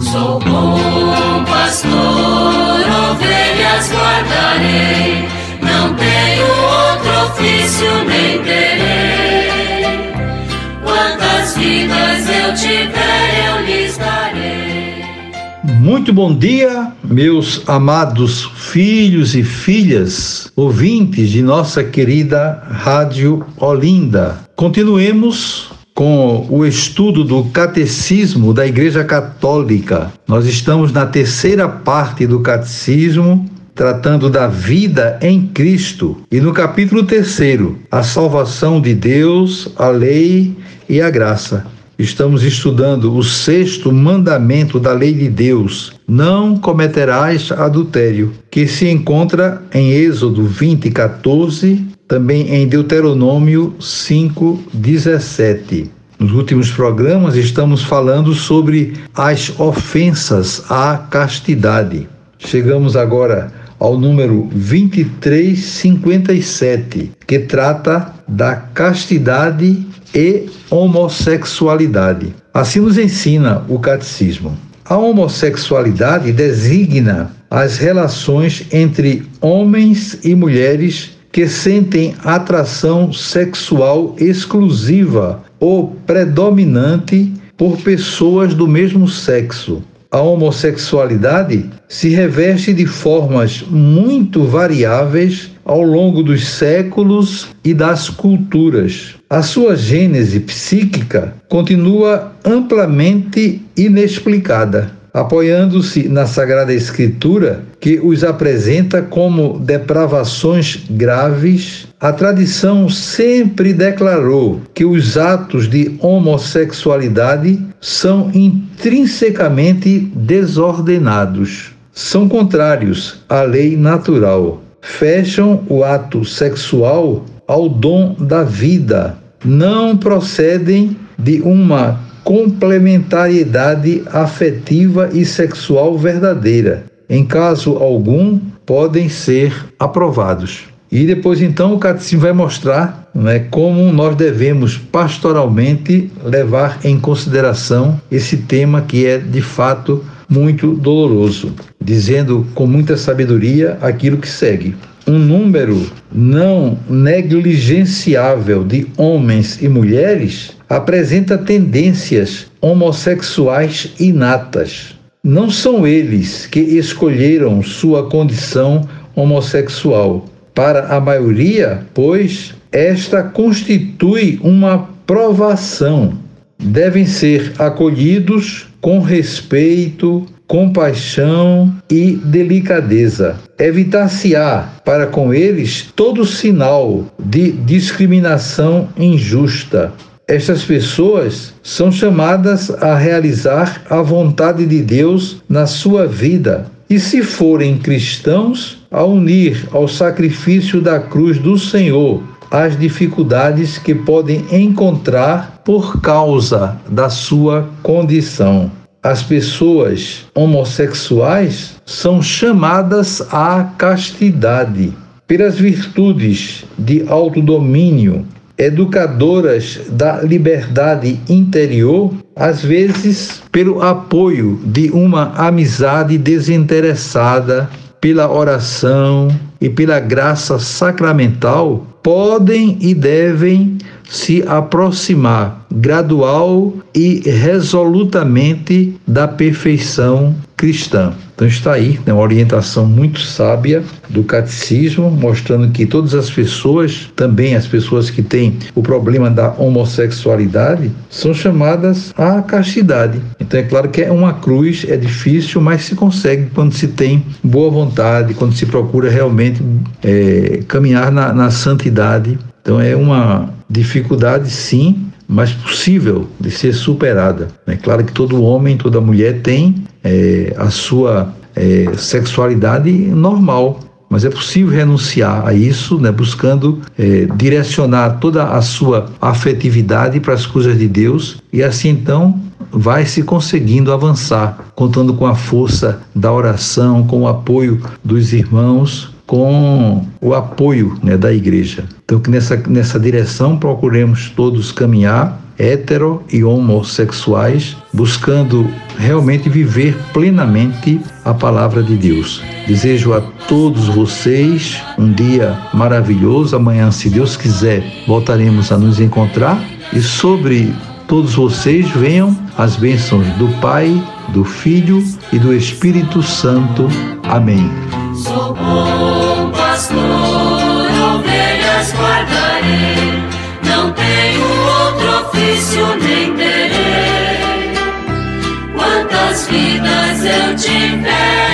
Sou bom pastor, ovelhas guardarei, não tenho outro ofício nem terei. Quantas vidas eu tiver, eu lhes darei. Muito bom dia, meus amados filhos e filhas, ouvintes de nossa querida Rádio Olinda. Continuemos com o estudo do Catecismo da Igreja Católica. Nós estamos na terceira parte do Catecismo, tratando da vida em Cristo. E no capítulo terceiro, a salvação de Deus, a lei e a graça. Estamos estudando o sexto mandamento da lei de Deus: não cometerás adultério, que se encontra em Êxodo 20, 14 também em Deuteronômio 5:17. Nos últimos programas estamos falando sobre as ofensas à castidade. Chegamos agora ao número 2357, que trata da castidade e homossexualidade. Assim nos ensina o catecismo. A homossexualidade designa as relações entre homens e mulheres que sentem atração sexual exclusiva ou predominante por pessoas do mesmo sexo. A homossexualidade se reveste de formas muito variáveis ao longo dos séculos e das culturas. A sua gênese psíquica continua amplamente inexplicada apoiando-se na Sagrada Escritura, que os apresenta como depravações graves, a tradição sempre declarou que os atos de homossexualidade são intrinsecamente desordenados, são contrários à lei natural, fecham o ato sexual ao dom da vida, não procedem de uma complementariedade afetiva e sexual verdadeira. Em caso algum, podem ser aprovados. E depois, então, o catecismo vai mostrar né, como nós devemos pastoralmente levar em consideração esse tema que é de fato muito doloroso, dizendo com muita sabedoria aquilo que segue. Um número não negligenciável de homens e mulheres apresenta tendências homossexuais inatas. Não são eles que escolheram sua condição homossexual. Para a maioria, pois, esta constitui uma provação. Devem ser acolhidos com respeito, compaixão e delicadeza. Evitar-se-á para com eles todo sinal de discriminação injusta estas pessoas são chamadas a realizar a vontade de Deus na sua vida. E se forem cristãos, a unir ao sacrifício da cruz do Senhor as dificuldades que podem encontrar por causa da sua condição. As pessoas homossexuais são chamadas à castidade pelas virtudes de autodomínio educadoras da liberdade interior, às vezes pelo apoio de uma amizade desinteressada, pela oração e pela graça sacramental, podem e devem se aproximar gradual e resolutamente da perfeição cristã. Então está aí né, uma orientação muito sábia do catecismo, mostrando que todas as pessoas, também as pessoas que têm o problema da homossexualidade, são chamadas à castidade. Então é claro que é uma cruz, é difícil, mas se consegue quando se tem boa vontade, quando se procura realmente é, caminhar na, na santidade. Então é uma dificuldade, sim, mas possível de ser superada. É claro que todo homem, toda mulher tem é, a sua é, sexualidade normal, mas é possível renunciar a isso, né, buscando é, direcionar toda a sua afetividade para as coisas de Deus e assim então vai se conseguindo avançar, contando com a força da oração, com o apoio dos irmãos, com o apoio né, da igreja. Então, que nessa, nessa direção procuremos todos caminhar hetero e homossexuais, buscando realmente viver plenamente a palavra de Deus. Desejo a todos vocês um dia maravilhoso. Amanhã, se Deus quiser, voltaremos a nos encontrar e sobre todos vocês venham as bênçãos do Pai, do Filho e do Espírito Santo. Amém. Sou bom pastor, ovelhas guardarei, não tenho outro ofício nem terei. Quantas vidas eu tiver